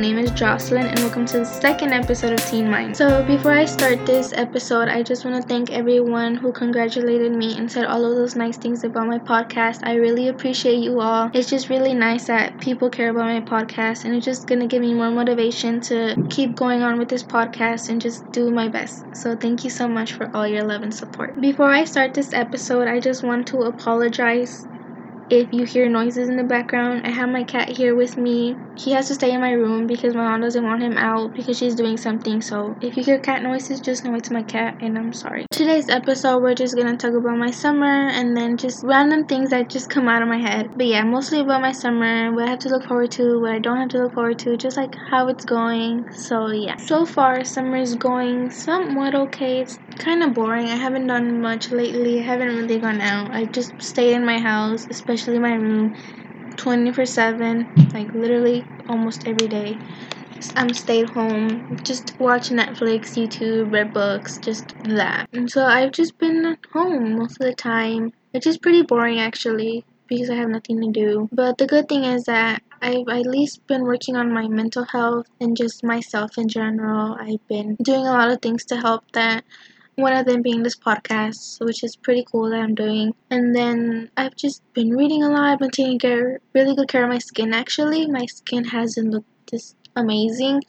name is Jocelyn, and welcome to the second episode of Teen Mind. So, before I start this episode, I just want to thank everyone who congratulated me and said all of those nice things about my podcast. I really appreciate you all. It's just really nice that people care about my podcast, and it's just gonna give me more motivation to keep going on with this podcast and just do my best. So, thank you so much for all your love and support. Before I start this episode, I just want to apologize if you hear noises in the background, I have my cat here with me. He has to stay in my room because my mom doesn't want him out because she's doing something. So if you hear cat noises, just know it's my cat and I'm sorry. Today's episode, we're just gonna talk about my summer and then just random things that just come out of my head. But yeah, mostly about my summer, what I have to look forward to, what I don't have to look forward to, just like how it's going. So yeah. So far, summer is going somewhat okay. It's kind of boring. I haven't done much lately. I haven't really gone out. I just stay in my house, especially my room 24 7 like literally almost every day i'm stayed home just watch netflix youtube read books just that and so i've just been home most of the time it's just pretty boring actually because i have nothing to do but the good thing is that I've at least been working on my mental health and just myself in general. I've been doing a lot of things to help that one of them being this podcast, which is pretty cool that I'm doing. And then I've just been reading a lot. I've been taking care, really good care of my skin. Actually, my skin hasn't looked this amazing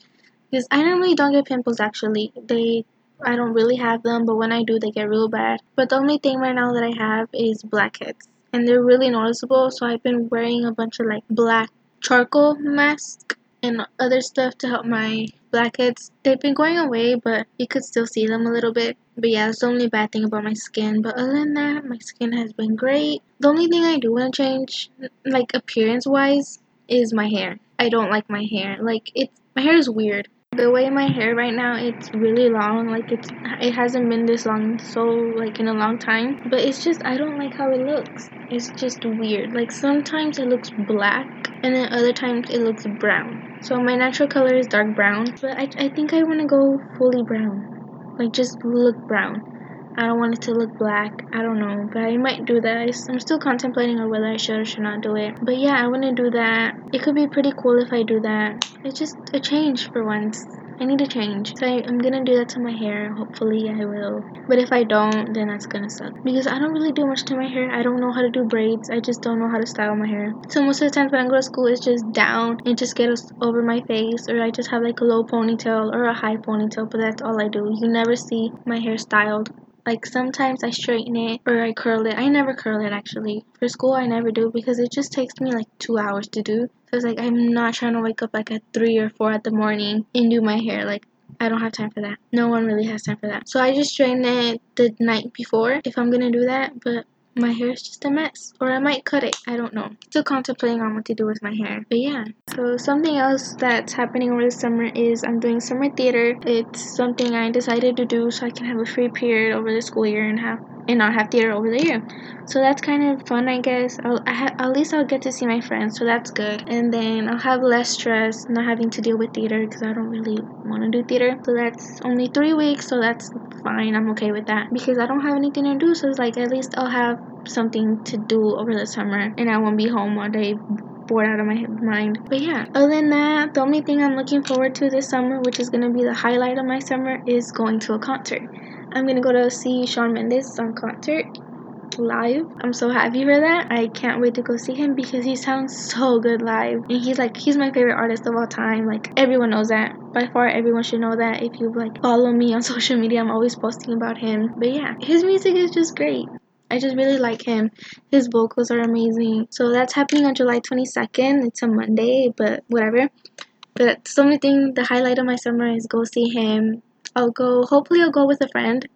because I normally don't get pimples. Actually, they I don't really have them, but when I do, they get real bad. But the only thing right now that I have is blackheads, and they're really noticeable. So I've been wearing a bunch of like black charcoal mask and other stuff to help my blackheads. They've been going away, but you could still see them a little bit. But yeah, that's the only bad thing about my skin. But other than that, my skin has been great. The only thing I do want to change, like appearance wise, is my hair. I don't like my hair. Like it's my hair is weird. The way my hair right now, it's really long. Like it's it hasn't been this long so like in a long time. But it's just I don't like how it looks. It's just weird. Like sometimes it looks black and then other times it looks brown. So my natural color is dark brown, but I I think I want to go fully brown. Like just look brown. I don't want it to look black. I don't know, but I might do that. I'm still contemplating on whether I should or should not do it. But yeah, I want to do that. It could be pretty cool if I do that. It's just a change for once. I need a change. So I, am gonna do that to my hair. Hopefully I will. But if I don't, then that's gonna suck. Because I don't really do much to my hair. I don't know how to do braids. I just don't know how to style my hair. So most of the times when I go to school, it's just down and just get over my face. Or I just have like a low ponytail or a high ponytail. But that's all I do. You never see my hair styled. Like sometimes I straighten it or I curl it. I never curl it actually. For school I never do because it just takes me like two hours to do. So it's like I'm not trying to wake up like at three or four at the morning and do my hair. Like I don't have time for that. No one really has time for that. So I just straighten it the night before if I'm gonna do that. But my hair is just a mess. Or I might cut it. I don't know. Still contemplating on what to do with my hair. But yeah. So something else that's happening over the summer is I'm doing summer theater. It's something I decided to do so I can have a free period over the school year and have and not have theater over the year. So that's kind of fun, I guess. I'll, I ha- at least I'll get to see my friends, so that's good. And then I'll have less stress not having to deal with theater because I don't really want to do theater. So that's only three weeks, so that's fine. I'm okay with that because I don't have anything to do. So it's like at least I'll have something to do over the summer and I won't be home all day bored out of my mind. But yeah, other than that, the only thing I'm looking forward to this summer, which is gonna be the highlight of my summer, is going to a concert. I'm gonna go to see Shawn Mendes on concert live. I'm so happy for that. I can't wait to go see him because he sounds so good live. And he's like he's my favorite artist of all time. Like everyone knows that. By far everyone should know that. If you like follow me on social media, I'm always posting about him. But yeah, his music is just great. I just really like him. His vocals are amazing. So that's happening on July 22nd. It's a Monday, but whatever. But the only thing, the highlight of my summer is go see him. I'll go, hopefully, I'll go with a friend.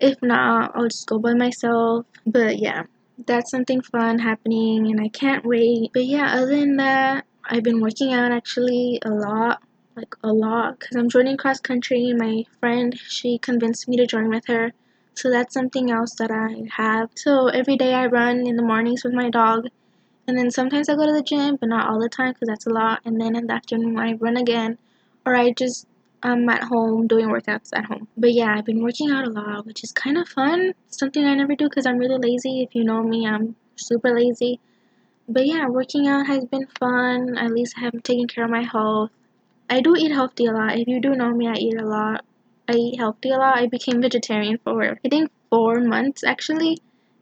If not, I'll just go by myself. But yeah, that's something fun happening and I can't wait. But yeah, other than that, I've been working out actually a lot. Like a lot because I'm joining cross country. My friend, she convinced me to join with her. So that's something else that I have. So every day I run in the mornings with my dog. And then sometimes I go to the gym, but not all the time because that's a lot. And then in the afternoon I run again. Or I just I'm at home doing workouts at home. But yeah, I've been working out a lot, which is kind of fun. Something I never do because I'm really lazy. If you know me, I'm super lazy. But yeah, working out has been fun. At least I have taken care of my health. I do eat healthy a lot. If you do know me, I eat a lot. I eat healthy a lot. I became vegetarian for I think four months actually,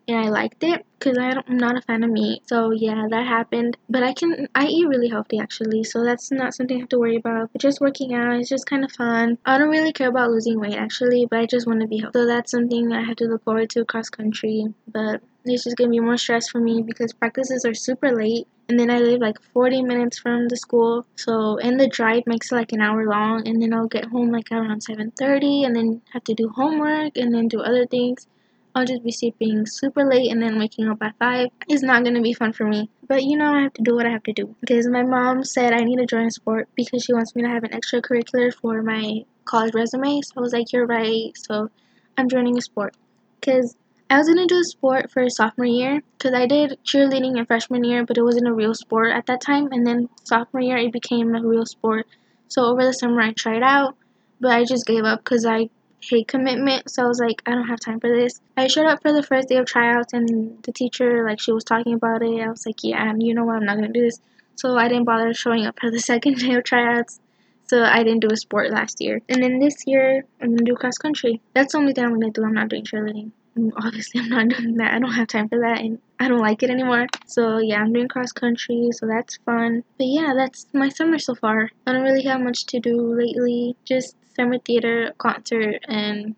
and I liked it because I'm not a fan of meat. So yeah, that happened. But I can I eat really healthy actually, so that's not something I have to worry about. But just working out is just kind of fun. I don't really care about losing weight actually, but I just want to be healthy. So that's something I have to look forward to cross country. But it's just gonna be more stress for me because practices are super late and then I live like 40 minutes from the school. So and the drive makes it like an hour long and then I'll get home like around 7:30 and then have to do homework and then do other things. I'll just be sleeping super late and then waking up at 5. It's not gonna be fun for me. But you know, I have to do what I have to do. Because my mom said I need to join a sport because she wants me to have an extracurricular for my college resume. So I was like, you're right. So I'm joining a sport. Because I was gonna do a sport for sophomore year because I did cheerleading in freshman year, but it wasn't a real sport at that time. And then sophomore year, it became a real sport. So over the summer, I tried out, but I just gave up because I hate commitment. So I was like, I don't have time for this. I showed up for the first day of tryouts, and the teacher, like, she was talking about it. I was like, yeah, you know what, I'm not gonna do this. So I didn't bother showing up for the second day of tryouts. So I didn't do a sport last year. And then this year, I'm gonna do cross country. That's the only thing I'm gonna do. I'm not doing cheerleading obviously I'm not doing that. I don't have time for that and I don't like it anymore. So yeah, I'm doing cross country, so that's fun. But yeah, that's my summer so far. I don't really have much to do lately. Just summer theater, concert, and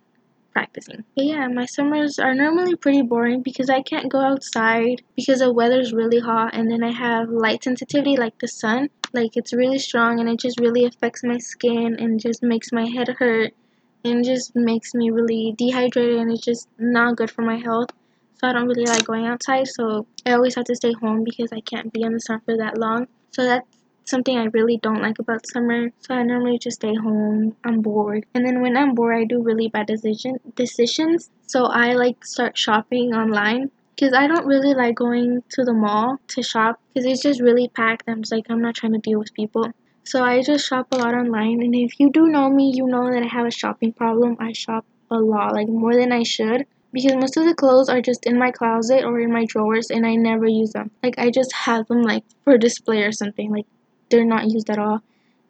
practicing. But yeah, my summers are normally pretty boring because I can't go outside because the weather's really hot and then I have light sensitivity like the sun. Like it's really strong and it just really affects my skin and just makes my head hurt and just makes me really dehydrated and it's just not good for my health. So I don't really like going outside, so I always have to stay home because I can't be in the sun for that long. So that's something I really don't like about summer. So I normally just stay home. I'm bored. And then when I'm bored, I do really bad decision decisions. So I like start shopping online because I don't really like going to the mall to shop because it's just really packed. I'm just like I'm not trying to deal with people. So I just shop a lot online, and if you do know me, you know that I have a shopping problem. I shop a lot, like more than I should, because most of the clothes are just in my closet or in my drawers, and I never use them. Like I just have them like for display or something. Like they're not used at all.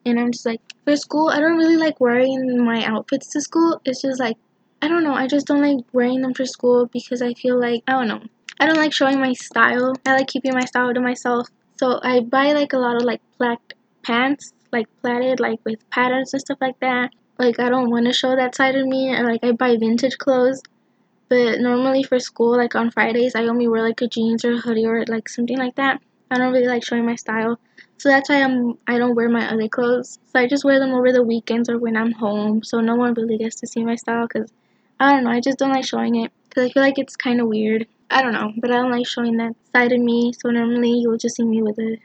And I'm just like, for school, I don't really like wearing my outfits to school. It's just like, I don't know, I just don't like wearing them for school because I feel like, I don't know. I don't like showing my style. I like keeping my style to myself. So I buy like a lot of like black pants, like plaited, like with patterns and stuff like that. Like I don't want to show that side of me. Or like I buy vintage clothes, but normally for school, like on Fridays, I only wear like a jeans or a hoodie or like something like that. I don't really like showing my style, so that's why I'm I don't wear my other clothes. So I just wear them over the weekends or when I'm home, so no one really gets to see my style. Cause I don't know, I just don't like showing it. Cause I feel like it's kind of weird. I don't know, but I don't like showing that side of me. So normally you'll just see me with a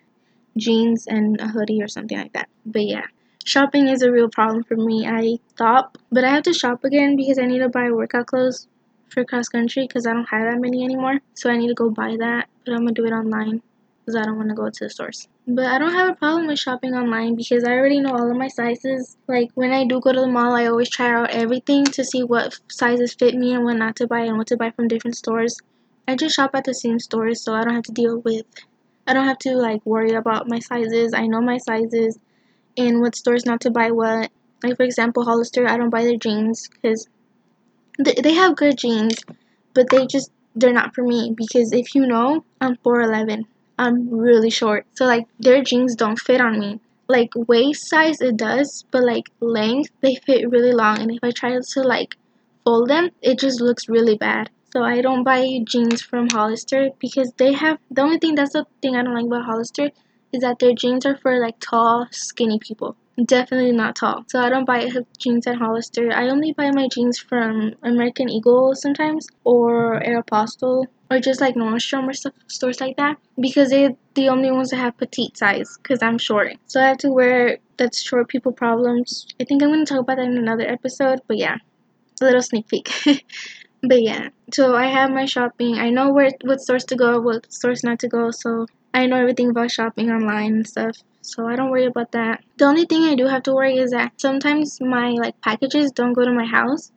jeans and a hoodie or something like that. But yeah, shopping is a real problem for me. I thought, but I have to shop again because I need to buy workout clothes for cross country because I don't have that many anymore. So I need to go buy that, but I'm gonna do it online because I don't want to go to the stores. But I don't have a problem with shopping online because I already know all of my sizes. Like when I do go to the mall, I always try out everything to see what sizes fit me and what not to buy and what to buy from different stores. I just shop at the same stores so I don't have to deal with I don't have to like worry about my sizes. I know my sizes and what stores not to buy what. Like for example, Hollister, I don't buy their jeans because they, they have good jeans, but they just they're not for me because if you know, I'm 4'11. I'm really short. So like their jeans don't fit on me. Like waist size it does, but like length they fit really long and if I try to like fold them, it just looks really bad. So I don't buy jeans from Hollister because they have the only thing that's the thing I don't like about Hollister is that their jeans are for like tall, skinny people. Definitely not tall. So I don't buy jeans at Hollister. I only buy my jeans from American Eagle sometimes or Aeropostale or just like Nordstrom or stuff, stores like that because they're the only ones that have petite size because I'm short. So I have to wear that's short people problems. I think I'm going to talk about that in another episode, but yeah, a little sneak peek. But yeah, so I have my shopping. I know where what stores to go, what stores not to go. So I know everything about shopping online and stuff. So I don't worry about that. The only thing I do have to worry is that sometimes my like packages don't go to my house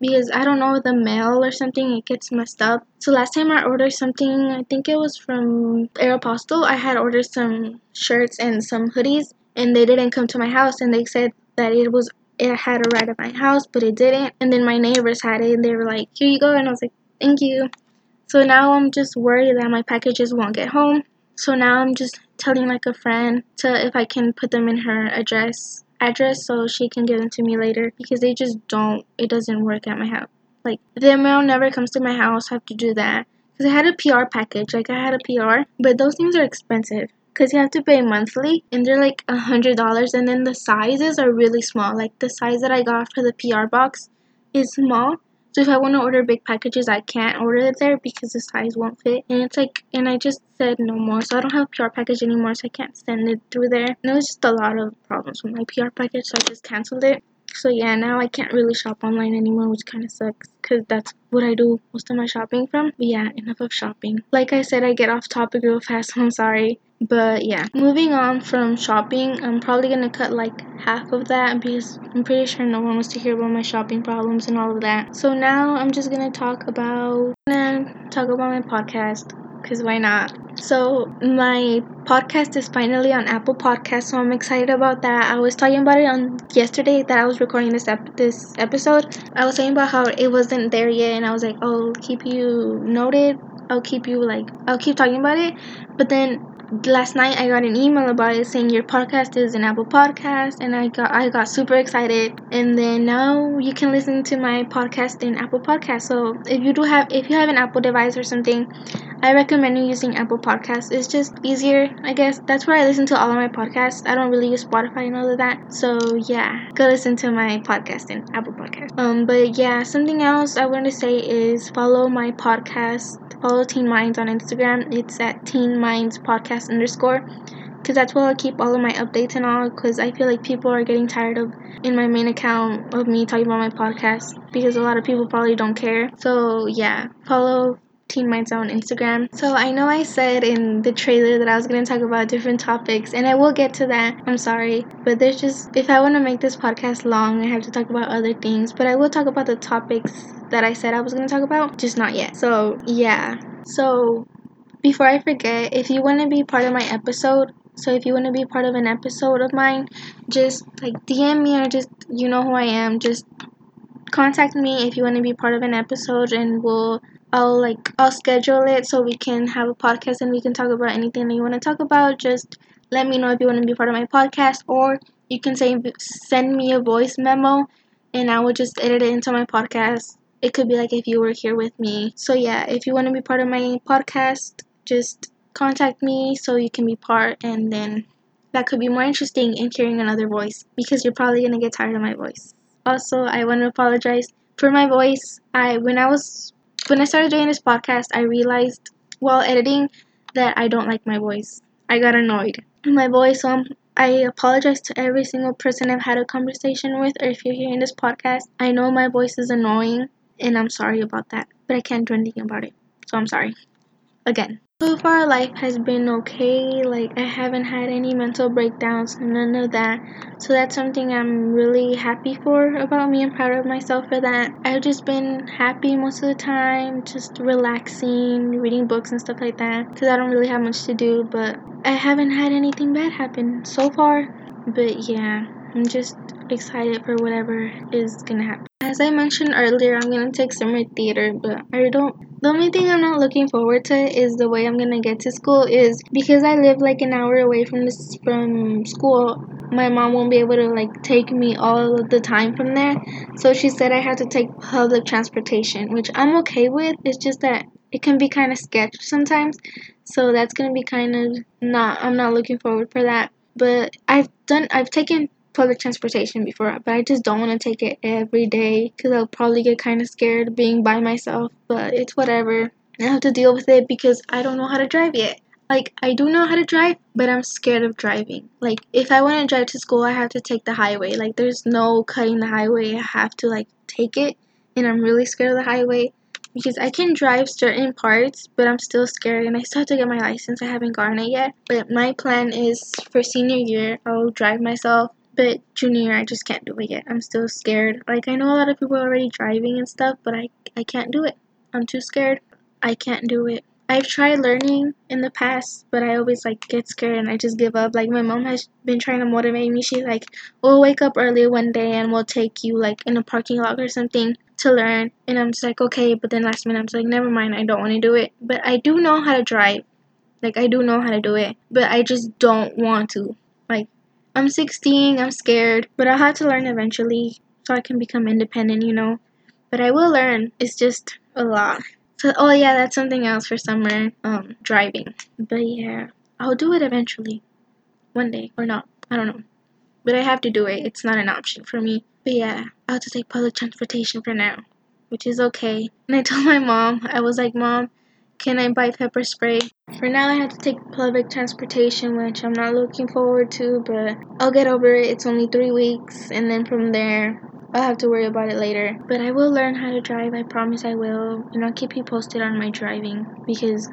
because I don't know the mail or something it gets messed up. So last time I ordered something, I think it was from Aeropostale. I had ordered some shirts and some hoodies and they didn't come to my house and they said that it was it had arrived at my house but it didn't. And then my neighbors had it and they were like here you go. And I was like thank you. So now I'm just worried that my packages won't get home. So now I'm just telling like a friend to if I can put them in her address address so she can give them to me later because they just don't it doesn't work at my house like the mail never comes to my house I have to do that. Because I had a PR package like I had a PR but those things are expensive because you have to pay monthly and they're like a hundred dollars and then the sizes are really small. Like the size that i got for the pr box is small. So if i want to order big packages i can't order it there because the size won't fit. And it's like and i just said no more so i don't have pr package anymore so i can't send it through there. And it was just a lot of problems with my pr package so i just canceled it so yeah, now I can't really shop online anymore, which kind of sucks because that's what I do most of my shopping from. But yeah, enough of shopping. Like I said, I get off topic real fast, I'm sorry. But yeah, moving on from shopping, I'm probably gonna cut like half of that because I'm pretty sure no one wants to hear about my shopping problems and all of that. So now I'm just gonna talk about gonna talk about my podcast because why not? So my podcast is finally on Apple Podcast, so I'm excited about that. I was talking about it on yesterday that I was recording this ep- this episode. I was saying about how it wasn't there yet, and I was like, "I'll keep you noted. I'll keep you like I'll keep talking about it." But then last night I got an email about it saying your podcast is an Apple podcast and I got I got super excited and then now you can listen to my podcast in Apple Podcast. So if you do have if you have an Apple device or something, I recommend you using Apple Podcasts. It's just easier, I guess. That's where I listen to all of my podcasts. I don't really use Spotify and all of that. So yeah, go listen to my podcast in Apple Podcast. Um but yeah, something else I want to say is follow my podcast follow Teen Minds on Instagram. It's at Teen Minds Podcast underscore. Because that's where I'll keep all of my updates and all. Because I feel like people are getting tired of, in my main account, of me talking about my podcast. Because a lot of people probably don't care. So yeah, follow Teen Minds on Instagram. So I know I said in the trailer that I was going to talk about different topics, and I will get to that. I'm sorry. But there's just, if I want to make this podcast long, I have to talk about other things. But I will talk about the topics that I said I was going to talk about, just not yet. So yeah. So before I forget, if you want to be part of my episode, so if you want to be part of an episode of mine, just like DM me or just you know who I am, just contact me if you want to be part of an episode and we'll I'll like I'll schedule it so we can have a podcast and we can talk about anything that you want to talk about. Just let me know if you want to be part of my podcast or you can say send me a voice memo and I will just edit it into my podcast. It could be like if you were here with me. So yeah, if you want to be part of my podcast, just contact me so you can be part and then that could be more interesting in hearing another voice because you're probably going to get tired of my voice. Also, I want to apologize for my voice. I when I was when I started doing this podcast, I realized while editing that I don't like my voice. I got annoyed. My voice, so I apologize to every single person I've had a conversation with, or if you're hearing this podcast, I know my voice is annoying, and I'm sorry about that, but I can't do anything about it. So I'm sorry. Again. So far, life has been okay. Like, I haven't had any mental breakdowns, none of that. So, that's something I'm really happy for about me. I'm proud of myself for that. I've just been happy most of the time, just relaxing, reading books and stuff like that. Because I don't really have much to do, but I haven't had anything bad happen so far. But yeah, I'm just excited for whatever is gonna happen. As I mentioned earlier, I'm gonna take summer theater, but I don't. The only thing I'm not looking forward to is the way I'm gonna get to school. Is because I live like an hour away from this from school. My mom won't be able to like take me all the time from there, so she said I had to take public transportation, which I'm okay with. It's just that it can be kind of sketchy sometimes, so that's gonna be kind of not. I'm not looking forward for that. But I've done. I've taken public transportation before, but I just don't want to take it every day because I'll probably get kind of scared being by myself. But it's whatever. I have to deal with it because I don't know how to drive yet. Like, I do know how to drive, but I'm scared of driving. Like, if I want to drive to school, I have to take the highway. Like, there's no cutting the highway. I have to, like, take it. And I'm really scared of the highway because I can drive certain parts, but I'm still scared and I still have to get my license. I haven't gotten it yet. But my plan is for senior year, I'll drive myself but junior I just can't do it yet. I'm still scared. Like I know a lot of people are already driving and stuff, but I I can't do it. I'm too scared. I can't do it. I've tried learning in the past, but I always like get scared and I just give up. Like my mom has been trying to motivate me. She's like, "We'll wake up early one day and we'll take you like in a parking lot or something to learn." And I'm just like, "Okay," but then last minute I'm just like, "Never mind, I don't want to do it." But I do know how to drive. Like I do know how to do it, but I just don't want to. I'm 16, I'm scared, but I'll have to learn eventually so I can become independent, you know. But I will learn. It's just a lot. So, oh yeah, that's something else for summer. Um, driving. But yeah, I'll do it eventually, one day or not. I don't know. But I have to do it. It's not an option for me. But yeah, I'll have to take public transportation for now, which is okay. And I told my mom, I was like, Mom, can I buy pepper spray? For now, I have to take public transportation, which I'm not looking forward to, but I'll get over it. It's only three weeks, and then from there, I'll have to worry about it later. But I will learn how to drive. I promise I will. And I'll keep you posted on my driving because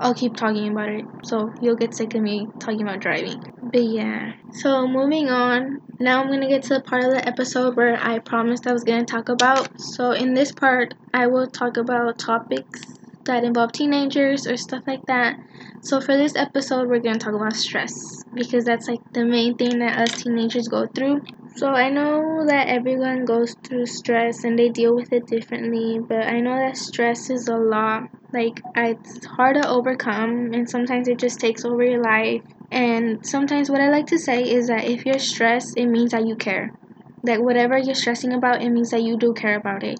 I'll keep talking about it. So you'll get sick of me talking about driving. But yeah. So moving on. Now I'm to get to the part of the episode where I promised I was to talk about. So in this part, I will talk about topics that involve teenagers or stuff like that. So for this episode, we're going to talk about stress because that's like the main thing that us teenagers go through. So I know that everyone goes through stress and they deal with it differently, but I know that stress is a lot. Like it's hard to overcome and sometimes it just takes over your life. And sometimes what I like to say is that if you're stressed, it means that you care. That whatever you're stressing about, it means that you do care about it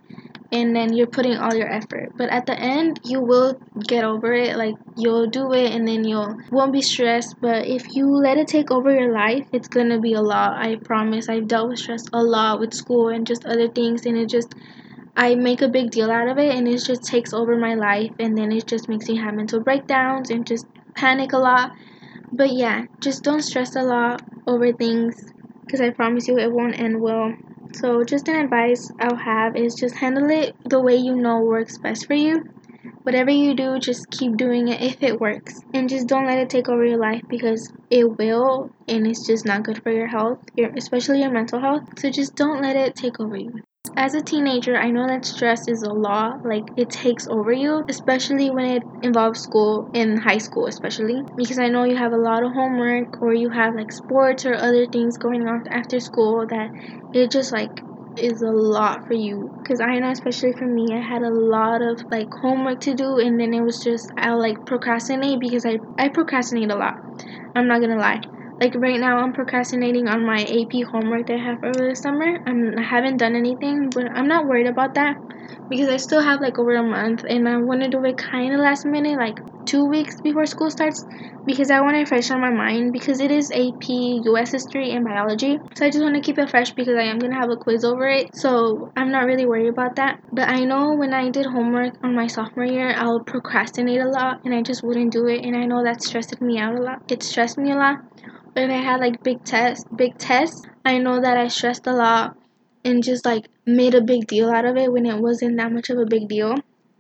and then you're putting all your effort. But at the end you will get over it. Like you'll do it and then you'll won't be stressed. But if you let it take over your life it's gonna be a lot i promise. I've dealt with stress a lot with school and just other things and it just i make a big deal out of it and it just takes over my life and then it just makes me have mental breakdowns and just panic a lot. But yeah just don't stress a lot over things because i promise you it won't end well so, just an advice I'll have is just handle it the way you know works best for you. Whatever you do, just keep doing it if it works. And just don't let it take over your life because it will and it's just not good for your health, your, especially your mental health. So, just don't let it take over you as a teenager, I know that stress is a lot, like it takes over you, especially when it involves school in high school, especially. Because I know you have a lot of homework or you have like sports or other things going on after school that it just like is a lot for you. Because i know especially for me i had a lot of like homework to do and then it was just i'll like procrastinate because i i procrastinate a lot. I'm not gonna lie like right now, I'm procrastinating on my AP homework that I have over the summer. I'm, I haven't done anything, but I'm not worried about that because I still have like over a month, and I want to do it kind of last minute, like two weeks before school starts, because I want it fresh on my mind because it is AP U.S. history and biology. So I just want to keep it fresh because I am gonna have a quiz over it. So I'm not really worried about that. But I know when I did homework on my sophomore year, I'll procrastinate a lot, and I just wouldn't do it, and I know that stressed me out a lot. It stressed me a lot if I had like big tests, big tests, I know that I stressed a lot and just like made a big deal out of it when it wasn't that much of a big deal.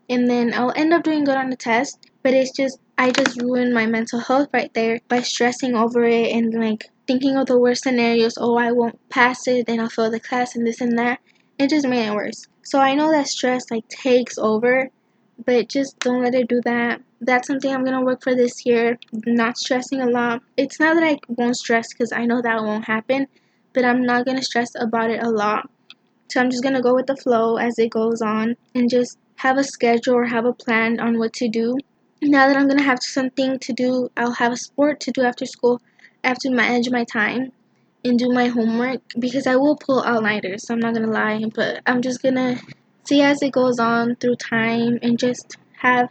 And then I'll end up doing good on the test, but it's just I just ruined my mental health right there by stressing over it and like thinking of the worst scenarios. Oh, I won't pass it, then I'll fail the class and this and that. It just made it worse. So I know that stress like takes over, but just don't let it do that that's something I'm gonna work for this year. Not stressing a lot. It's not that I won't stress because I know that won't happen, but I'm not gonna stress about it a lot. So I'm just gonna go with the flow as it goes on and just have a schedule or have a plan on what to do. Now that I'm gonna have something to do, I'll have a sport to do after school. I have to manage my time and do my homework because I will pull all nighters. So I'm not gonna lie, but I'm just gonna see as it goes on through time and just have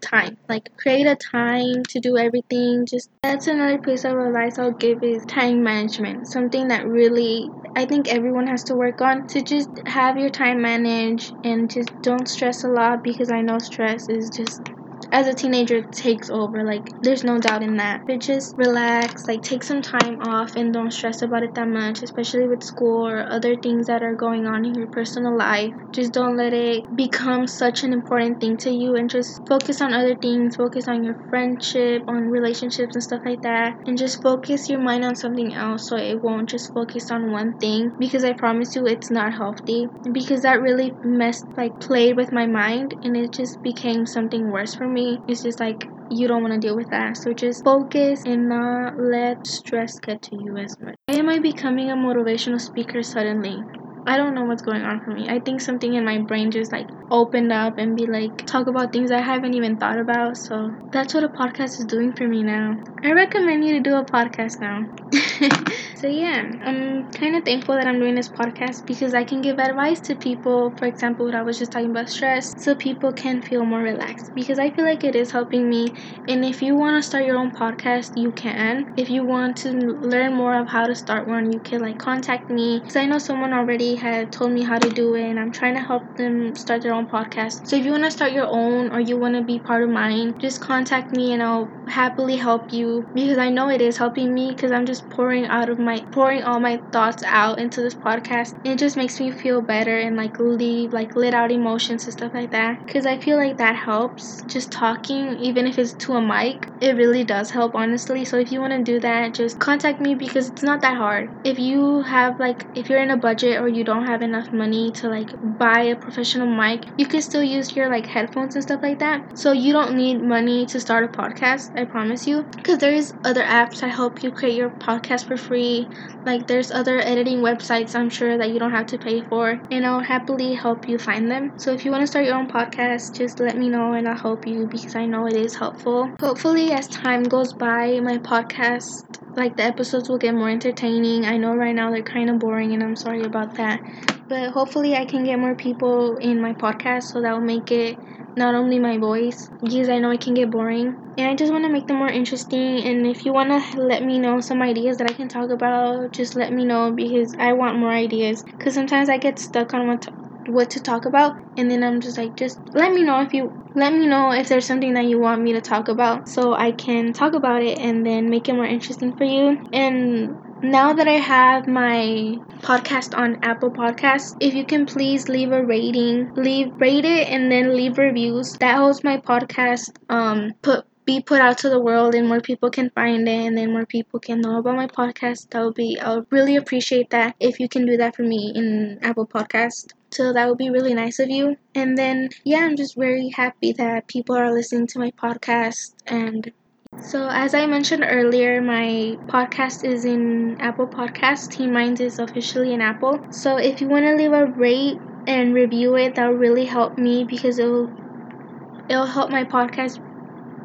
time. Like create a time to do everything. Just that's another piece of advice I'll give is time management. Something that really I think everyone has to work on to just have your time managed and just don't stress a lot because I know stress is just as a teenager takes over like there's no doubt in that. But just relax like take some time off and don't stress about it that much especially with school or other things that are going on in your personal life. Just don't let it become such an important thing to you and just focus on other things focus on your friendship on relationships and stuff like that and just focus your mind on something else so it won't just focus on one thing because i promise you it's not healthy. Because that really messed like played with my mind and it just became something worse for me it's just like you don't want to deal with that so just focus and not let stress get to you as much Why am i becoming a motivational speaker suddenly I don't know what's going on for me. I think something in my brain just like opened up and be like talk about things I haven't even thought about. So that's what a podcast is doing for me now. I recommend you to do a podcast now. so yeah, um, I'm kind of thankful that I'm doing this podcast because I can give advice to people. For example, what I was just talking about stress, so people can feel more relaxed because I feel like it is helping me. And if you want to start your own podcast, you can. If you want to learn more of how to start one, you can like contact me because I know someone already had told me how to do it and I'm trying to help them start their own podcast. So if you want to start your own or you want to be part of mine, just contact me and I'll happily help you because I know it is helping me because I'm just out of my pouring all my thoughts out into this podcast. It just makes me feel better and like leave like let out emotions and stuff like that because I feel like that helps just talking even if it's to a mic. It really does help honestly. So if you want to do that, just contact me because it's not that hard. If you have like if you're in a budget or you don't have enough money to like buy a professional mic, you can still use your like headphones and stuff like that. So you don't need money to start a podcast, I promise you. Because there's other apps that help you create your podcast for free. Like there's other editing websites I'm sure that you don't have to pay for. And I'll happily help you find them. So if you want to start your own podcast, just let me know and I'll help you because I know it is helpful. Hopefully as time goes by, my podcast like the episodes will get more entertaining. I know right now they're kind of boring and I'm sorry about that. But hopefully I can get more people in my podcast so that will make it not only my voice because I know it can get boring. And I just want to make them more interesting and if you want to let me know some ideas that I can talk about, just let me know because I want more ideas cuz sometimes I get stuck on what what to talk about and then I'm just like just let me know if you let me know if there's something that you want me to talk about so I can talk about it and then make it more interesting for you and now that I have my podcast on Apple Podcasts, if you can please leave a rating, leave rate it and then leave reviews. That helps my podcast um put be put out to the world and more people can find it and then more people can know about my podcast. That would be I would really appreciate that if you can do that for me in Apple Podcast. So that would be really nice of you. And then yeah, I'm just very happy that people are listening to my podcast and so, as I mentioned earlier, my podcast is in Apple Podcasts. Teen Minds is officially in Apple. So, if you want to leave a rate and review it, that will really help me because it'll it'll help my podcast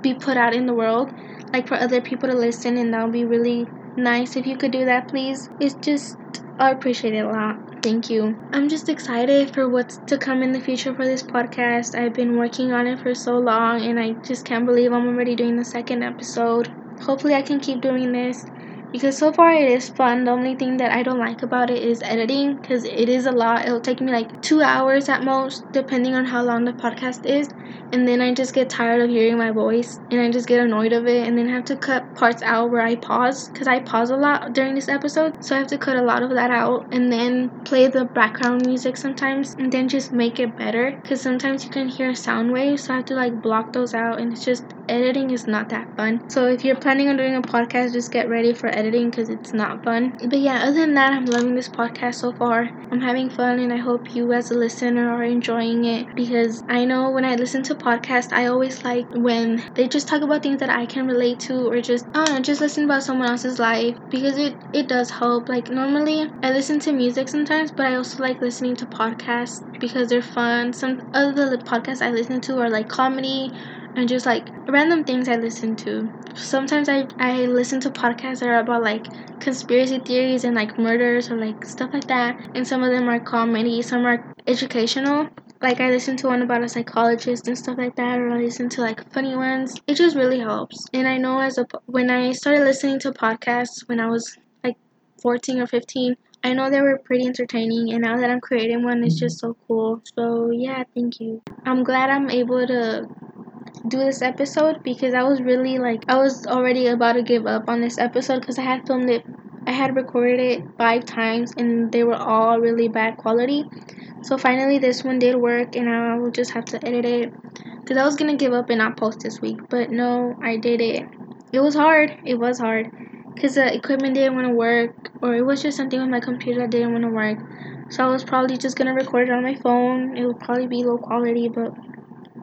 be put out in the world, like for other people to listen, and that would be really nice if you could do that, please. It's just I appreciate it a lot. Thank you. I'm just excited for what's to come in the future for this podcast. I've been working on it for so long and I just can't believe I'm already doing the second episode. Hopefully, I can keep doing this because so far it is fun. The only thing that I don't like about it is editing because it is a lot. It'll take me like two hours at most, depending on how long the podcast is. And then I just get tired of hearing my voice and I just get annoyed of it. And then have to cut parts out where I pause because I pause a lot during this episode. So I have to cut a lot of that out and then play the background music sometimes and then just make it better. Because sometimes you can hear sound waves so I have to like block those out. And it's just editing is not that fun. So if you're planning on doing a podcast just get ready for editing because it's not fun but yeah other than that I'm loving this podcast so far I'm having fun and I hope you as a listener are enjoying it because I know when I listen to podcasts, I always like when they just talk about things that I can relate to or just I don't know, just listen about someone else's life because it it does help. Like normally I listen to music sometimes, but I also like listening to podcasts because they're fun. Some other podcasts I listen to are like comedy and just like random things I listen to. Sometimes I, I listen to podcasts that are about like conspiracy theories and like murders or like stuff like that. And some of them are comedy, some are educational like I listen to one about a psychologist and stuff like that, or I listen to like funny ones. It just really helps. And I know as a when I started listening to podcasts when I was like 14 or 15, I know they were pretty entertaining, and now that I'm creating one, it's just so cool. So yeah, thank you. I'm glad I'm able to do this episode because I was really like I was already about to give up on this episode because I had filmed it I had recorded it five times and they were all really bad quality. So finally, this one did work, and I will just have to edit it because I was gonna give up and not post this week, but no, I did it. It was hard. It was hard because the equipment didn't want to work, or it was just something with my computer that didn't want to work. So I was probably just gonna record it on my phone. It would probably be low quality, but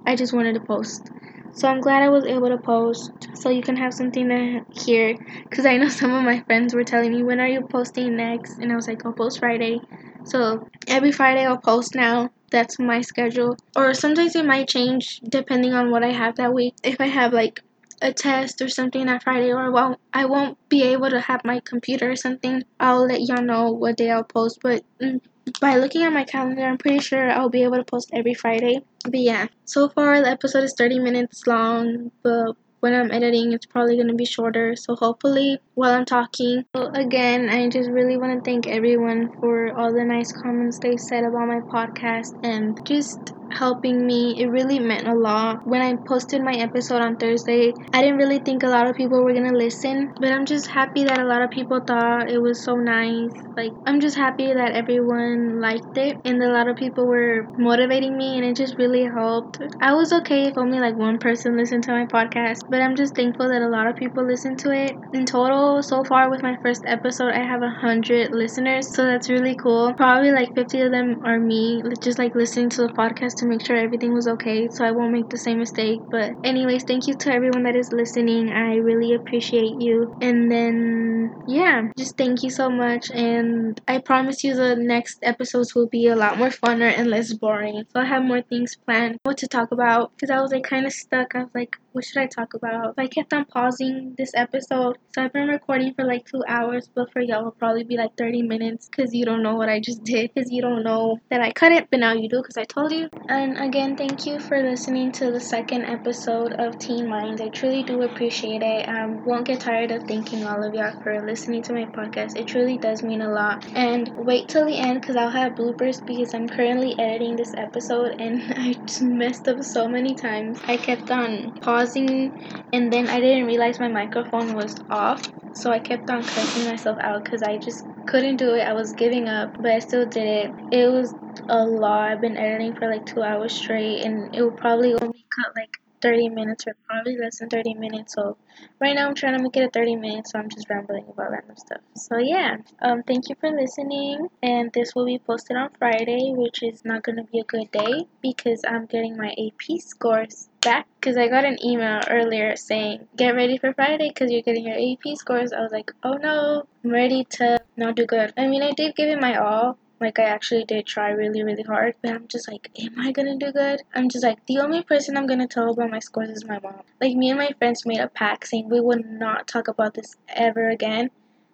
I just wanted to post. So I'm glad I was able to post so you can have something to hear. Because I know some of my friends were telling me, when are you posting next? And I was like, I'll post Friday. So every Friday I'll post now. That's my schedule. Or sometimes it might change depending on what I have that week. If I have like a test or something that Friday or I won't, I won't be able to have my computer or something, I'll let y'all know what day I'll post. But mm, by looking at my calendar, I'm pretty sure I'll be able to post every Friday. But yeah, so far the episode is 30 minutes long, but when I'm editing, it's probably going to be shorter. So hopefully, while I'm talking, so again, I just really want to thank everyone for all the nice comments they said about my podcast and just helping me. It really meant a lot. When I posted my episode on Thursday, I didn't really think a lot of people were gonna listen, but I'm just happy that a lot of people thought it was so nice. Like, I'm just happy that everyone liked it and a lot of people were motivating me, and it just really helped. I was okay if only like one person listened to my podcast, but I'm just thankful that a lot of people listen to it. In total, so far with my first episode, I have a hundred listeners, so that's really cool. Probably like 50 of them are me, just like listening to the podcast to make sure everything was okay so I won't make the same mistake. But, anyways, thank you to everyone that is listening. I really appreciate you. And then, yeah, just thank you so much. And I promise you the next episodes will be a lot more funner and less boring. So, I have more things planned what to talk about because I was like kind of stuck. I was like, what should I talk about? I kept on pausing this episode. So I've been recording for like two hours, but for y'all, it'll probably be like 30 minutes because you don't know what I just did. Because you don't know that I cut it, but now you do because I told you. And again, thank you for listening to the second episode of Teen Minds. I truly do appreciate it. I um, won't get tired of thanking all of y'all for listening to my podcast. It truly does mean a lot. And wait till the end because I'll have bloopers because I'm currently editing this episode and I just messed up so many times. I kept on pausing pausing and then I didn't realize my microphone was off. So I kept on cursing myself out because I just couldn't do it. I was giving up, but I still did it. It was a lot. I've been editing for like two hours straight and it will probably only cut like 30 minutes or probably less than 30 minutes. So right now I'm trying to make it a 30 minutes, so I'm just rambling about random stuff. So yeah, um, thank you for listening, and this will be posted on Friday, which is not gonna be a good day because I'm getting my AP scores back because I got an email earlier saying get ready for Friday because you're getting your AP scores. I was like, oh no, I'm ready to not do good. I mean, I did give it my all, like I actually did try really, really hard, but I'm just like, am I gonna do good? I'm just like, the only person I'm gonna tell about my scores is my mom. Like me and my friends made a pact saying we would not talk about this ever again.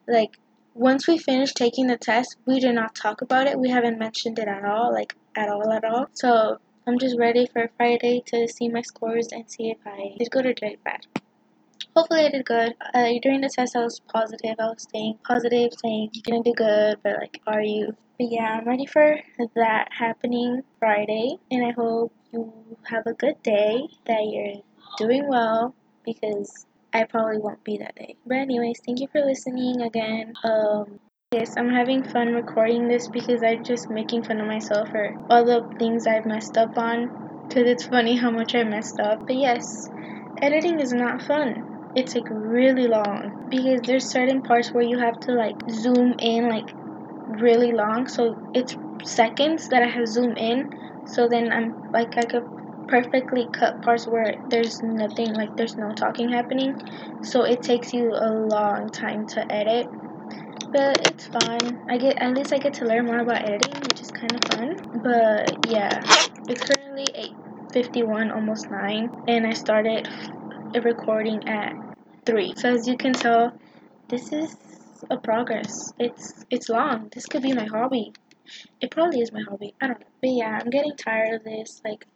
Like once we finish taking the test, we do not talk about it. We haven't mentioned it at all, like at all, at all. So I'm just ready for Friday to see my scores and see if I did good or did bad hopefully I did good. Uh, during the test, I was positive. I was staying positive, saying you're gonna do good, but like, are you? But yeah, I'm ready for that happening Friday, and I hope you have a good day. That you're doing well because I probably won't be that day. But anyways, thank you for listening again. Um, Yes, I'm having fun recording this because I'm just making fun of myself for all the things I've messed up on. Because it's funny how much I messed up. But yes, editing is not fun it's like really long because there's certain parts where you have to like zoom in like really long so it's seconds that I have zoom in so then I'm like I could perfectly cut parts where there's nothing like there's no talking happening so it takes you a long time to edit but it's fun I get at least I get to learn more about editing which is kind of fun but yeah it's currently 8:51 almost 9 and I started recording at 3. So as you can tell, this is a progress. It's it's long. This could be my hobby. It probably is my hobby. I don't know. But yeah, I'm getting tired of this. Like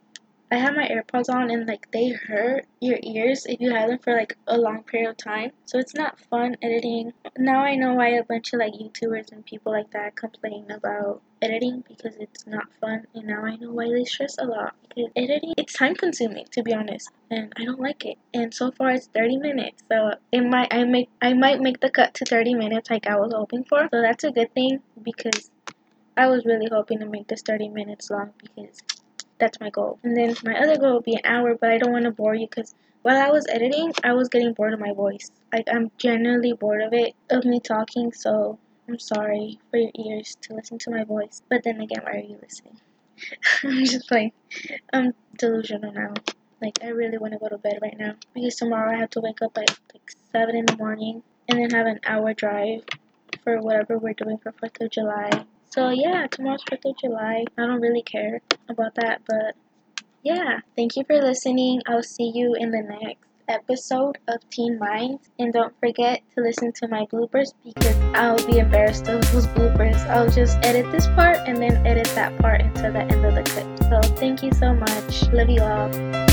I have my AirPods on and like they hurt your ears if you have them for like a long period of time. So it's not fun editing. Now I know why a bunch of like YouTubers and people like that complain about editing because it's not fun and now I know why they stress a lot. Because editing it's time consuming to be honest and I don't like it. And so far it's 30 minutes. So it might I make I might make the cut to 30 minutes like I was hoping for. So that's a good thing because I was really hoping to make this 30 minutes long because that's my goal. And then my other goal would be an hour, but I don't want to bore you because while I was editing, I was getting bored of my voice. Like I'm generally bored of it, of me talking. So I'm sorry for your ears to listen to my voice. But then again, why are you listening? I'm just playing. I'm delusional now. Like I really want to go to bed right now because tomorrow I have to wake up at like seven in the morning and then have an hour drive for whatever we're doing for Fourth of July. So yeah, tomorrow's Fourth of July. I don't really care about that, but yeah. Thank you for listening. I'll see you in the next episode of Teen Minds. And don't forget to listen to my bloopers because I'll be embarrassed of those bloopers. I'll just edit this part and then edit that part until the end of the clip. So thank you so much. Love you all.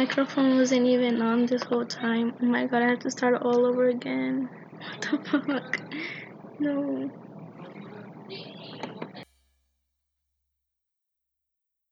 Microphone wasn't even on this whole time. Oh my god, I have to start all over again. What the fuck? No.